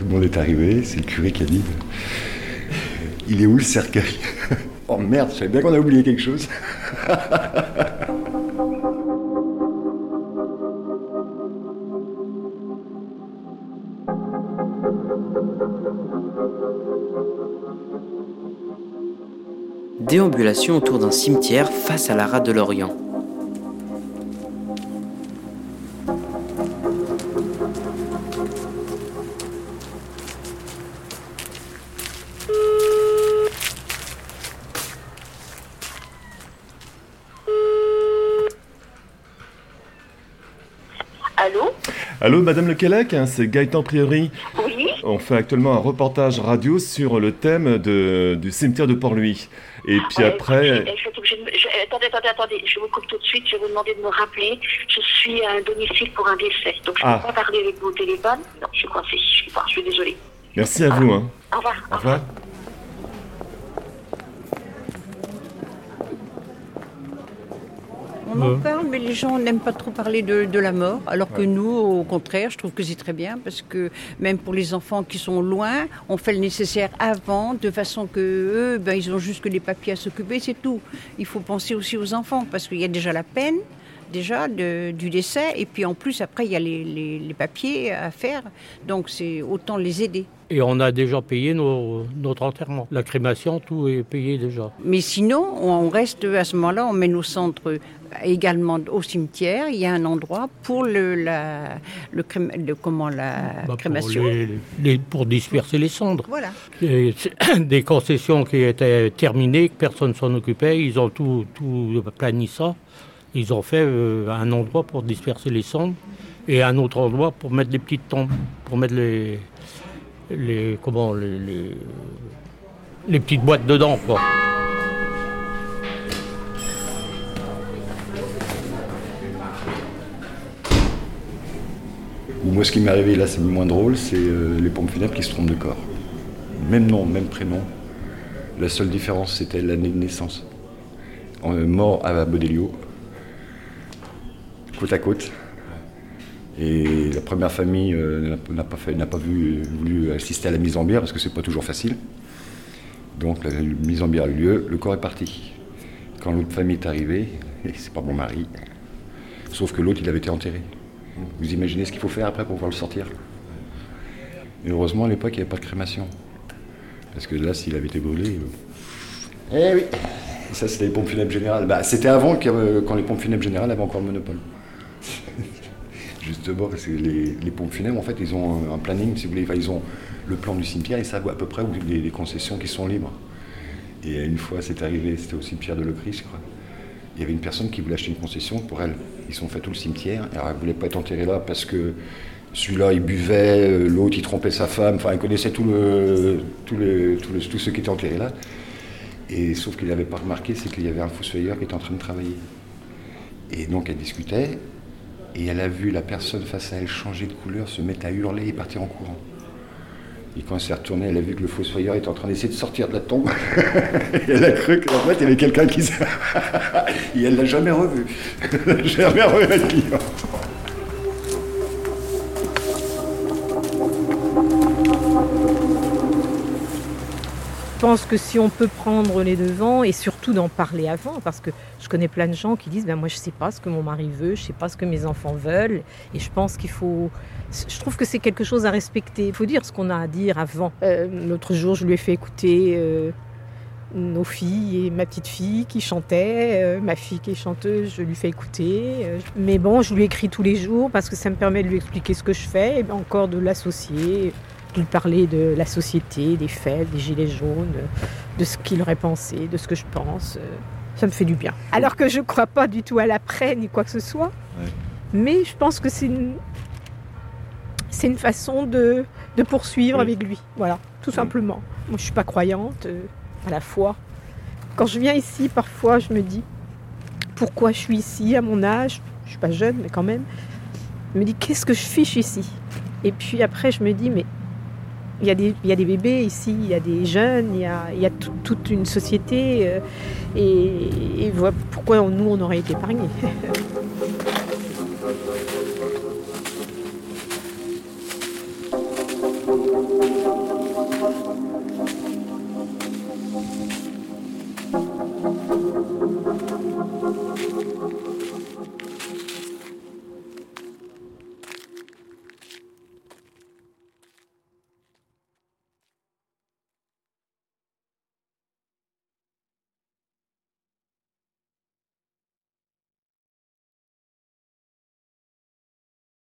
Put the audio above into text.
Tout le monde est arrivé, c'est le curé qui a dit Il est où le cercueil Oh merde, je savais bien qu'on a oublié quelque chose. Déambulation autour d'un cimetière face à la rade de l'Orient. Allô Allô, Madame Le Quellec, hein, c'est Gaëtan Priori. Oui On fait actuellement un reportage radio sur le thème de- du cimetière de Port-Louis. Et puis Euh, après, je je- Attendez, attendez, attendez, je vous coupe tout de suite, je vais vous demander de me rappeler. Je suis à un domicile pour un décès, donc je ne Ah. peux pas parler avec vous au téléphone? Non, je suis coincée, je suis, pas, je suis désolée. merci à vous. Hein. Au revoir. Au revoir. On en parle, mais les gens n'aiment pas trop parler de, de la mort, alors que nous, au contraire, je trouve que c'est très bien, parce que même pour les enfants qui sont loin, on fait le nécessaire avant, de façon que eux, ben, ils ont juste que les papiers à s'occuper, c'est tout. Il faut penser aussi aux enfants, parce qu'il y a déjà la peine, déjà, de- du décès, et puis en plus, après, il y a les, les- les papiers à faire, donc c'est autant les aider. Et on a déjà payé nos- notre enterrement. La crémation, tout est payé déjà. Mais sinon, on reste à ce moment-là, on met nos centres également au cimetière. Il y a un endroit pour le, la, le, comment, la Bah, pour, crémation. les- les- pour disperser les cendres. Voilà. Et des concessions qui étaient terminées, que personne s'en occupait. Ils ont tout, tout plani ça. Ils ont fait euh, un endroit pour disperser les cendres et un autre endroit pour mettre les petites tombes, pour mettre les, les comment les, petites boîtes dedans quoi. Moi, ce qui m'est arrivé là, c'est moins drôle, c'est euh, les pompes funèbres qui se trompent de corps. Même nom, même prénom. La seule différence, c'était l'année de naissance. Euh, mort à Bodelio, côte à côte. Et la première famille euh, n'a- pas, fait- n'a pas vu- voulu assister à la mise en bière parce que c'est pas toujours facile. Donc la mise en bière a eu lieu, le corps est parti. Quand l'autre famille est arrivée, et c'est pas mon mari, sauf que l'autre il avait été enterré. Vous imaginez ce qu'il faut faire après pour pouvoir le sortir? Et heureusement, à l'époque, il n'y avait pas de crémation. Parce que là, s'il avait été brûlé. euh, Eh oui Ça, c'était les pompes funèbres générales. Bah, c'était avant y avait- quand les pompes funèbres générales avaient encore le monopole. Justement, parce que les, pompes funèbres, en fait, ils ont un, planning, si vous voulez. Ils ont le plan du cimetière, ils savent à peu près où les, concessions qui sont libres. Et une fois, c'est arrivé, c'était au cimetière de Lecry, je crois. Il y avait une personne qui voulait acheter une concession pour elle. Ils ont fait tout le cimetière. Alors, elle ne voulait pas être enterrée là parce que celui-là, il buvait, euh, l'autre, il trompait sa femme. Enfin, elle connaissait tout le, tout le, tout ceux qui étaient enterrés là. Et sauf qu'il n'avait pas remarqué, c'est qu'il y avait un fossoyeur qui était en train de travailler. Et donc, elle discutait. Et elle a vu la personne face à elle changer de couleur, se mettre à hurler et partir en courant. Et quand elle s'est retournée, elle a vu que le fossoyeur était en train d'essayer de sortir de la tombe. et elle a cru qu'en fait, il y avait quelqu'un qui... s- et elle l'a jamais revu. Jamais revu la cliente. Pense que si on peut prendre les devants et surtout d'en parler avant, parce que je connais plein de gens qui disent ben moi je sais pas ce que mon mari veut, je sais pas ce que mes enfants veulent, et je pense qu'il faut, je trouve que c'est quelque chose à respecter. Il faut dire ce qu'on a à dire avant. Euh, L'autre jour, je lui ai fait écouter euh, nos filles et ma petite fille qui chantait, euh, ma fille qui est chanteuse, je lui fais écouter. mais bon, je lui écris tous les jours parce que ça me permet de lui expliquer ce que je fais et encore de l'associer de lui parler de la société, des fêtes, des gilets jaunes, de ce qu'il aurait pensé, de ce que je pense. euh, Ça me fait du bien. Alors que je ne crois pas du tout à l'après ni quoi que ce soit. Mais je pense que c'est une, c'est une façon de, de poursuivre Oui. avec lui. Voilà, tout simplement. Moi, je ne suis pas croyante euh, à la foi. Quand je viens ici, parfois, je me dis pourquoi je suis ici à mon âge? Je ne suis pas jeune, mais quand même. Je me dis qu'est-ce que je fiche ici? Et puis après, je me dis mais il y, a des, il y a des bébés ici, il y a des jeunes, il y a, il y a toute une société. Euh, et, et voilà pourquoi nous, on aurait été épargnés.